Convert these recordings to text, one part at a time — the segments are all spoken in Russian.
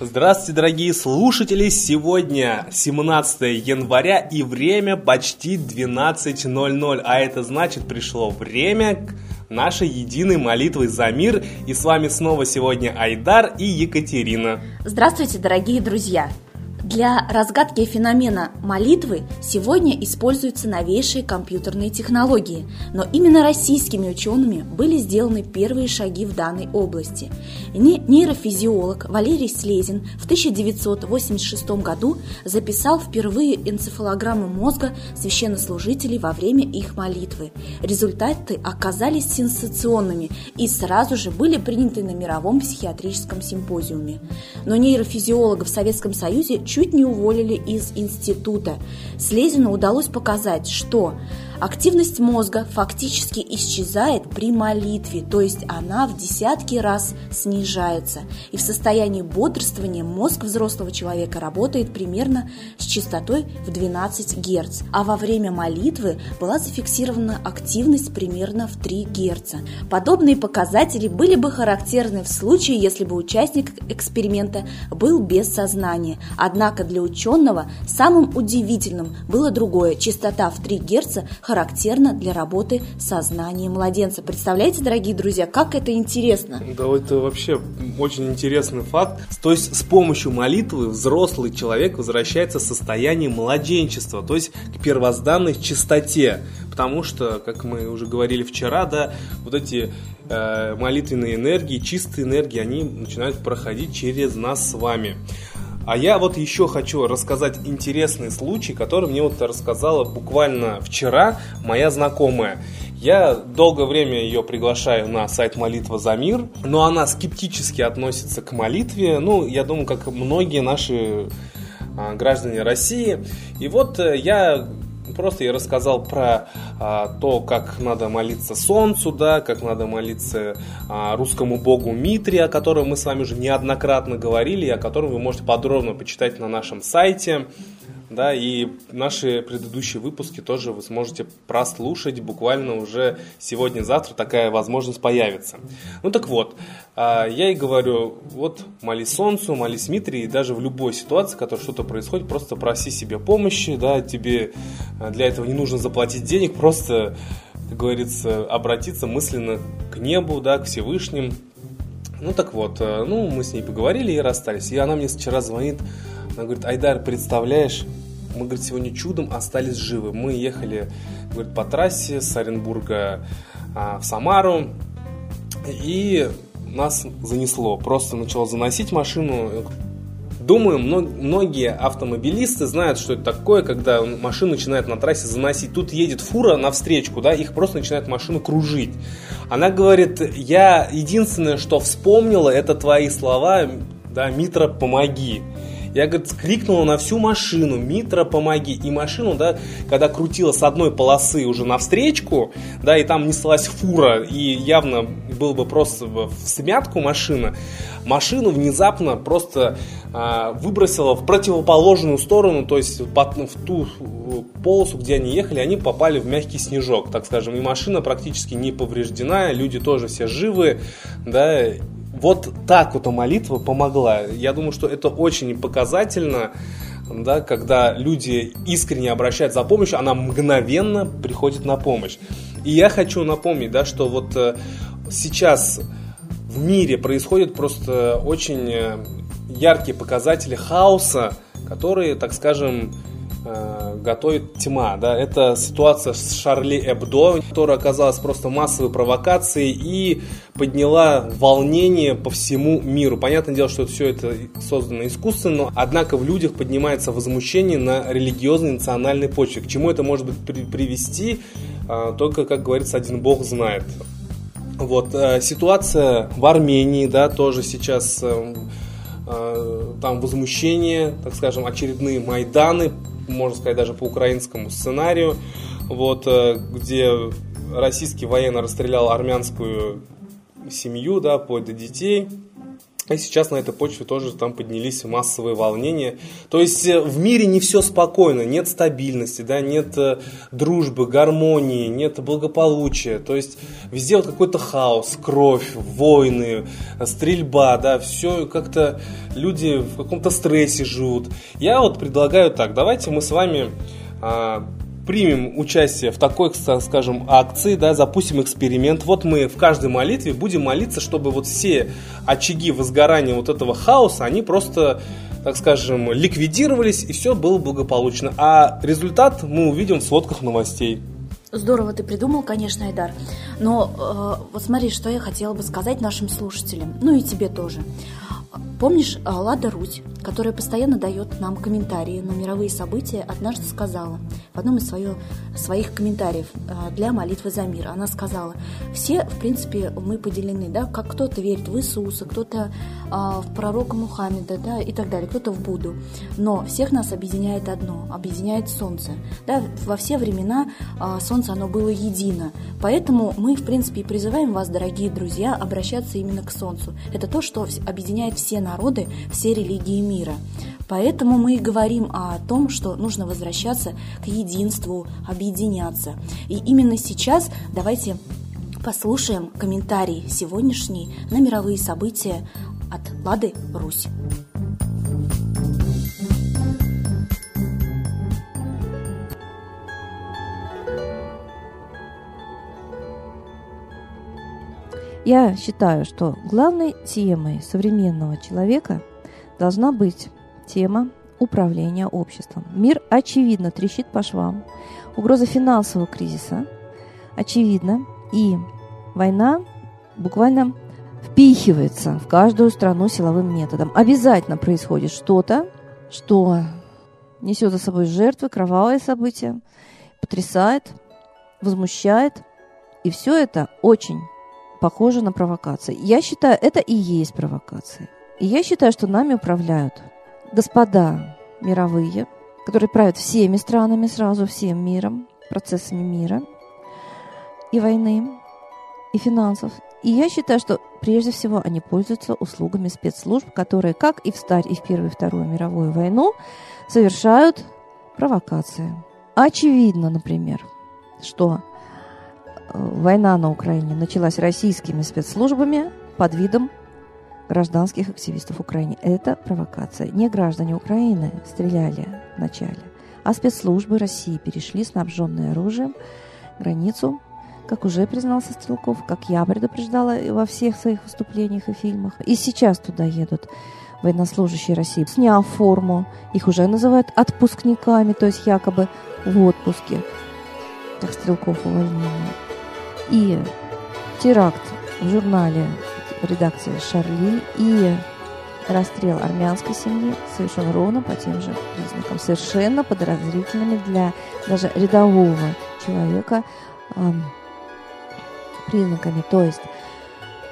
Здравствуйте, дорогие слушатели! Сегодня 17 января и время почти 12.00, а это значит пришло время нашей единой молитвы за мир. И с вами снова сегодня Айдар и Екатерина. Здравствуйте, дорогие друзья! Для разгадки феномена молитвы сегодня используются новейшие компьютерные технологии, но именно российскими учеными были сделаны первые шаги в данной области. Нейрофизиолог Валерий Слезин в 1986 году записал впервые энцефалограммы мозга священнослужителей во время их молитвы. Результаты оказались сенсационными и сразу же были приняты на мировом психиатрическом симпозиуме. Но нейрофизиологов в Советском Союзе чуть не уволили из института. Слезину удалось показать, что Активность мозга фактически исчезает при молитве, то есть она в десятки раз снижается. И в состоянии бодрствования мозг взрослого человека работает примерно с частотой в 12 Гц, а во время молитвы была зафиксирована активность примерно в 3 Гц. Подобные показатели были бы характерны в случае, если бы участник эксперимента был без сознания. Однако для ученого самым удивительным было другое. Частота в 3 Гц характерно для работы сознания младенца. Представляете, дорогие друзья, как это интересно? Да, это вообще очень интересный факт. То есть с помощью молитвы взрослый человек возвращается в состояние младенчества, то есть к первозданной чистоте. Потому что, как мы уже говорили вчера, да, вот эти э, молитвенные энергии, чистые энергии, они начинают проходить через нас с вами. А я вот еще хочу рассказать интересный случай, который мне вот рассказала буквально вчера моя знакомая. Я долгое время ее приглашаю на сайт «Молитва за мир», но она скептически относится к молитве, ну, я думаю, как многие наши а, граждане России. И вот э, я Просто я рассказал про а, то, как надо молиться солнцу, да, как надо молиться а, русскому богу Митре, о котором мы с вами уже неоднократно говорили, и о котором вы можете подробно почитать на нашем сайте да, и наши предыдущие выпуски тоже вы сможете прослушать буквально уже сегодня-завтра такая возможность появится. Ну так вот, а, я и говорю, вот молись солнцу, молись Митре, и даже в любой ситуации, которая что-то происходит, просто проси себе помощи, да, тебе а, для этого не нужно заплатить денег, просто, как говорится, обратиться мысленно к небу, да, к Всевышним. Ну так вот, а, ну мы с ней поговорили и расстались. И она мне вчера звонит, она говорит, Айдар, представляешь, мы, говорит, сегодня чудом остались живы. Мы ехали, говорит, по трассе с Оренбурга а, в Самару, и нас занесло. Просто начало заносить машину. Думаю, многие автомобилисты знают, что это такое, когда машина начинает на трассе заносить. Тут едет фура навстречу, да, их просто начинает машину кружить. Она говорит, я единственное, что вспомнила, это твои слова, да, Митра, помоги. Я, говорит, крикнула на всю машину, Митра, помоги. И машину, да, когда крутила с одной полосы уже навстречку, да, и там неслась фура, и явно было бы просто в смятку машина, машину внезапно просто а, выбросила в противоположную сторону, то есть в ту полосу, где они ехали, они попали в мягкий снежок, так скажем, и машина практически не повреждена, люди тоже все живы, да, вот так вот молитва помогла. Я думаю, что это очень показательно, да, когда люди искренне обращаются за помощью, она мгновенно приходит на помощь. И я хочу напомнить, да, что вот э, сейчас в мире происходят просто очень э, яркие показатели хаоса, которые, так скажем, э, готовит тьма. Да? Это ситуация с Шарли Эбдо, которая оказалась просто массовой провокацией и подняла волнение по всему миру. Понятное дело, что все это создано искусственно, однако в людях поднимается возмущение на религиозной национальной почве. К чему это может быть при привести, э, только, как говорится, один бог знает. Вот, э, ситуация в Армении, да, тоже сейчас э, э, там возмущение, так скажем, очередные Майданы можно сказать, даже по украинскому сценарию, вот, э, где российский военный расстрелял армянскую семью, да, вплоть до детей. И сейчас на этой почве тоже там поднялись массовые волнения. То есть э, в мире не все спокойно, нет стабильности, да, нет э, дружбы, гармонии, нет благополучия. То есть везде вот какой-то хаос, кровь, войны, стрельба, да, все как-то люди в каком-то стрессе живут. Я вот предлагаю так, давайте мы с вами а, примем участие в такой, скажем, акции, да, запустим эксперимент. Вот мы в каждой молитве будем молиться, чтобы вот все очаги возгорания вот этого хаоса, они просто так скажем, ликвидировались, и все было благополучно. А результат мы увидим в сводках новостей. Здорово ты придумал, конечно, Айдар. Но э, вот смотри, что я хотела бы сказать нашим слушателям, ну и тебе тоже. Помнишь, а, Лада Русь, которая постоянно дает нам комментарии на мировые события, однажды сказала в одном из свое, своих комментариев а, для молитвы за мир, она сказала, все, в принципе, мы поделены, да, как кто-то верит в Иисуса, кто-то а, в пророка Мухаммеда, да, и так далее, кто-то в Будду, но всех нас объединяет одно, объединяет Солнце, да, во все времена а, Солнце, оно было едино, поэтому мы, в принципе, и призываем вас, дорогие друзья, обращаться именно к Солнцу. Это то, что объединяет все народы, все религии мира. Поэтому мы и говорим о том, что нужно возвращаться к единству, объединяться. И именно сейчас давайте послушаем комментарий сегодняшний на мировые события от Лады Русь. Я считаю, что главной темой современного человека должна быть тема управления обществом. Мир очевидно трещит по швам. Угроза финансового кризиса очевидна. И война буквально впихивается в каждую страну силовым методом. Обязательно происходит что-то, что несет за собой жертвы, кровавые события, потрясает, возмущает. И все это очень похоже на провокации. Я считаю, это и есть провокация. И я считаю, что нами управляют господа мировые, которые правят всеми странами сразу, всем миром, процессами мира и войны, и финансов. И я считаю, что прежде всего они пользуются услугами спецслужб, которые, как и в Старь, и в Первую и Вторую мировую войну, совершают провокации. Очевидно, например, что война на Украине началась российскими спецслужбами под видом гражданских активистов Украины. Это провокация. Не граждане Украины стреляли вначале, а спецслужбы России перешли, снабженные оружием, границу, как уже признался Стрелков, как я предупреждала во всех своих выступлениях и фильмах. И сейчас туда едут военнослужащие России, сняв форму. Их уже называют отпускниками, то есть якобы в отпуске, как Стрелков увольнение и теракт в журнале редакции Шарли и расстрел армянской семьи совершен ровно по тем же признакам, совершенно подозрительными для даже рядового человека эм, признаками. То есть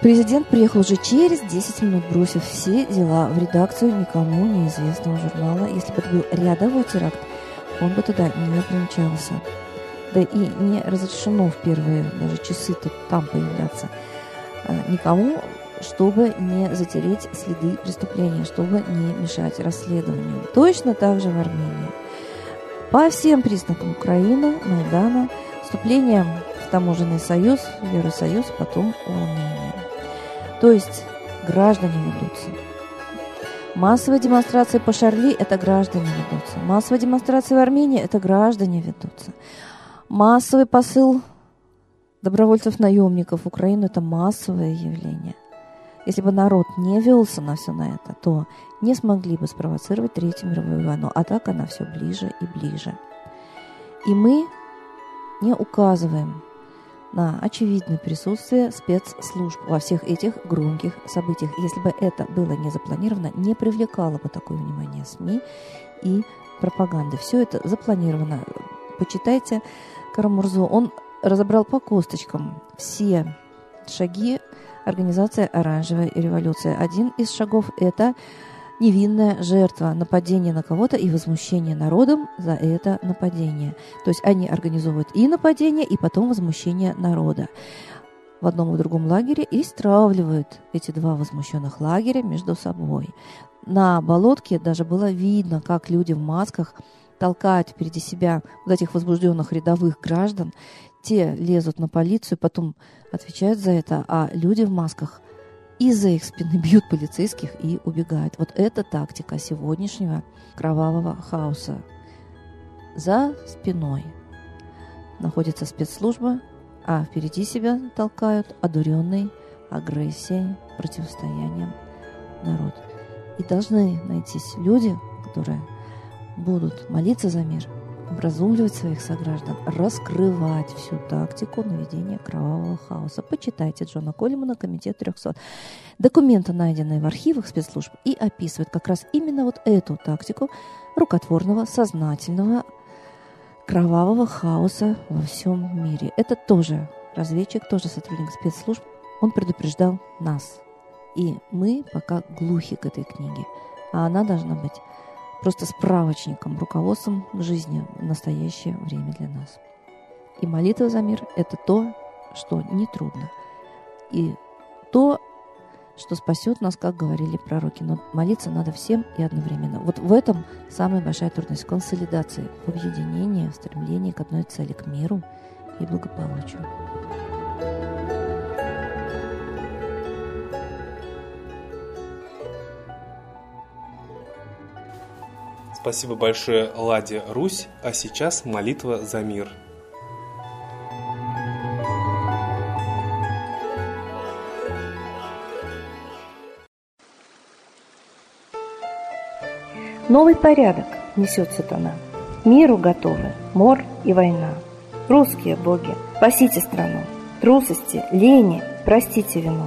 президент приехал уже через 10 минут, бросив все дела в редакцию никому неизвестного журнала. Если бы это был рядовой теракт, он бы туда не примчался да и не разрешено в первые даже часы тут там появляться а, никому, чтобы не затереть следы преступления, чтобы не мешать расследованию. Точно так же в Армении. По всем признакам Украины, Майдана, вступлением в таможенный союз, в Евросоюз, потом волнение. То есть граждане ведутся. Массовые демонстрации по Шарли – это граждане ведутся. Массовые демонстрации в Армении – это граждане ведутся. Массовый посыл добровольцев-наемников в Украину – это массовое явление. Если бы народ не велся на все на это, то не смогли бы спровоцировать Третью мировую войну, а так она все ближе и ближе. И мы не указываем на очевидное присутствие спецслужб во всех этих громких событиях. Если бы это было не запланировано, не привлекало бы такое внимание СМИ и пропаганды. Все это запланировано. Почитайте Карамурзу, он разобрал по косточкам все шаги организации «Оранжевая революция». Один из шагов – это невинная жертва, нападение на кого-то и возмущение народом за это нападение. То есть они организовывают и нападение, и потом возмущение народа. в одном и другом лагере и стравливают эти два возмущенных лагеря между собой. На болотке даже было видно, как люди в масках толкают впереди себя вот этих возбужденных рядовых граждан. Те лезут на полицию, потом отвечают за это, а люди в масках из-за их спины бьют полицейских и убегают. Вот это тактика сегодняшнего кровавого хаоса. За спиной находится спецслужба, а впереди себя толкают одуренный агрессией, противостоянием народ. И должны найтись люди, которые будут молиться за мир, образумливать своих сограждан, раскрывать всю тактику наведения кровавого хаоса. Почитайте Джона Коллимана «Комитет 300». Документы, найденные в архивах спецслужб, и описывают как раз именно вот эту тактику рукотворного, сознательного кровавого хаоса во всем мире. Это тоже разведчик, тоже сотрудник спецслужб. Он предупреждал нас. И мы пока глухи к этой книге. А она должна быть просто справочником, руководством к жизни в настоящее время для нас. И молитва за мир – это то, что нетрудно. И то, что спасет нас, как говорили пророки. Но молиться надо всем и одновременно. Вот в этом самая большая трудность консолидации, в объединении, к одной цели, к миру и благополучию. Спасибо большое, Ладе Русь. А сейчас молитва за мир. Новый порядок несет сатана. Миру готовы мор и война. Русские боги, спасите страну. Трусости, лени, простите вину.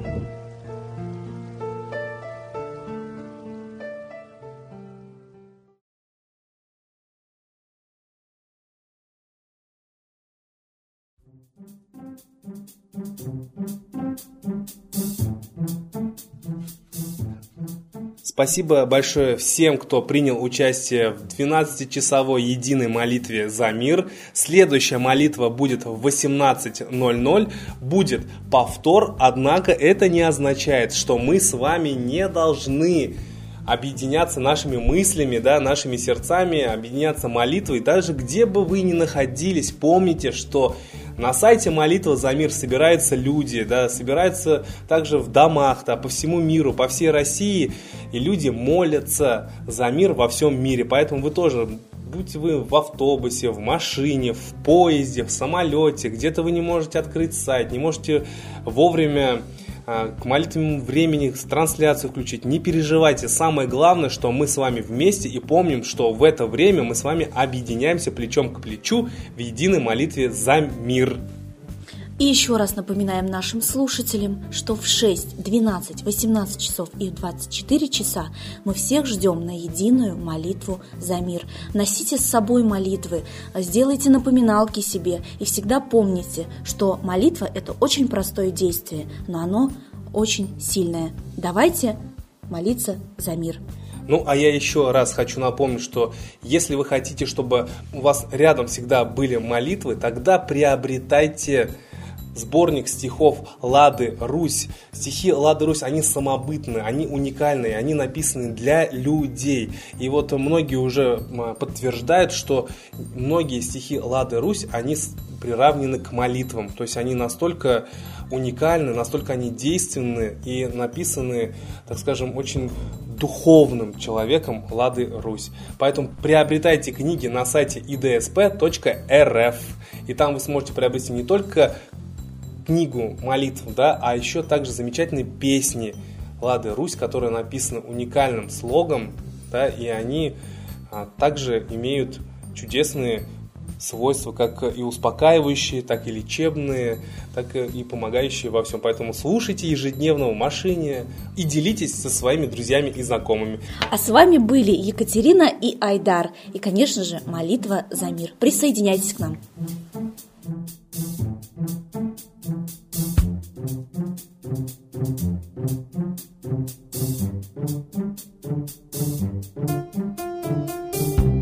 Спасибо большое всем, кто принял участие в 12-часовой единой молитве за мир. Следующая молитва будет в 18.00. Будет повтор, однако это не означает, что мы с вами не должны объединяться нашими мыслями, да, нашими сердцами, объединяться молитвой. Даже где бы вы ни находились, помните, что на сайте «Молитва за мир» собираются люди, да, собираются также в домах, да, по всему миру, по всей России, и люди молятся за мир во всем мире. Поэтому вы тоже будь вы в автобусе, в машине, в поезде, в самолете, где-то вы не можете открыть сайт, не можете вовремя к молитвенному времени трансляцию включить. Не переживайте. Самое главное, что мы с вами вместе и помним, что в это время мы с вами объединяемся плечом к плечу в единой молитве за мир. И еще раз напоминаем нашим слушателям, что в 6, 12, 18 часов и в 24 часа мы всех ждем на единую молитву за мир. Носите с собой молитвы, сделайте напоминалки себе и всегда помните, что молитва – это очень простое действие, но оно очень сильное. Давайте молиться за мир. Ну, а я еще раз хочу напомнить, что если вы хотите, чтобы у вас рядом всегда были молитвы, тогда приобретайте сборник стихов Лады Русь. Стихи Лады Русь, они самобытны, они уникальные, они написаны для людей. И вот многие уже подтверждают, что многие стихи Лады Русь, они приравнены к молитвам. То есть они настолько уникальны, настолько они действенны и написаны, так скажем, очень духовным человеком Лады Русь. Поэтому приобретайте книги на сайте idsp.rf. И там вы сможете приобрести не только книгу молитв, да, а еще также замечательные песни Лады Русь, которые написаны уникальным слогом, да, и они а, также имеют чудесные свойства, как и успокаивающие, так и лечебные, так и помогающие во всем. Поэтому слушайте ежедневно в машине и делитесь со своими друзьями и знакомыми. А с вами были Екатерина и Айдар. И, конечно же, молитва за мир. Присоединяйтесь к нам. Thank you.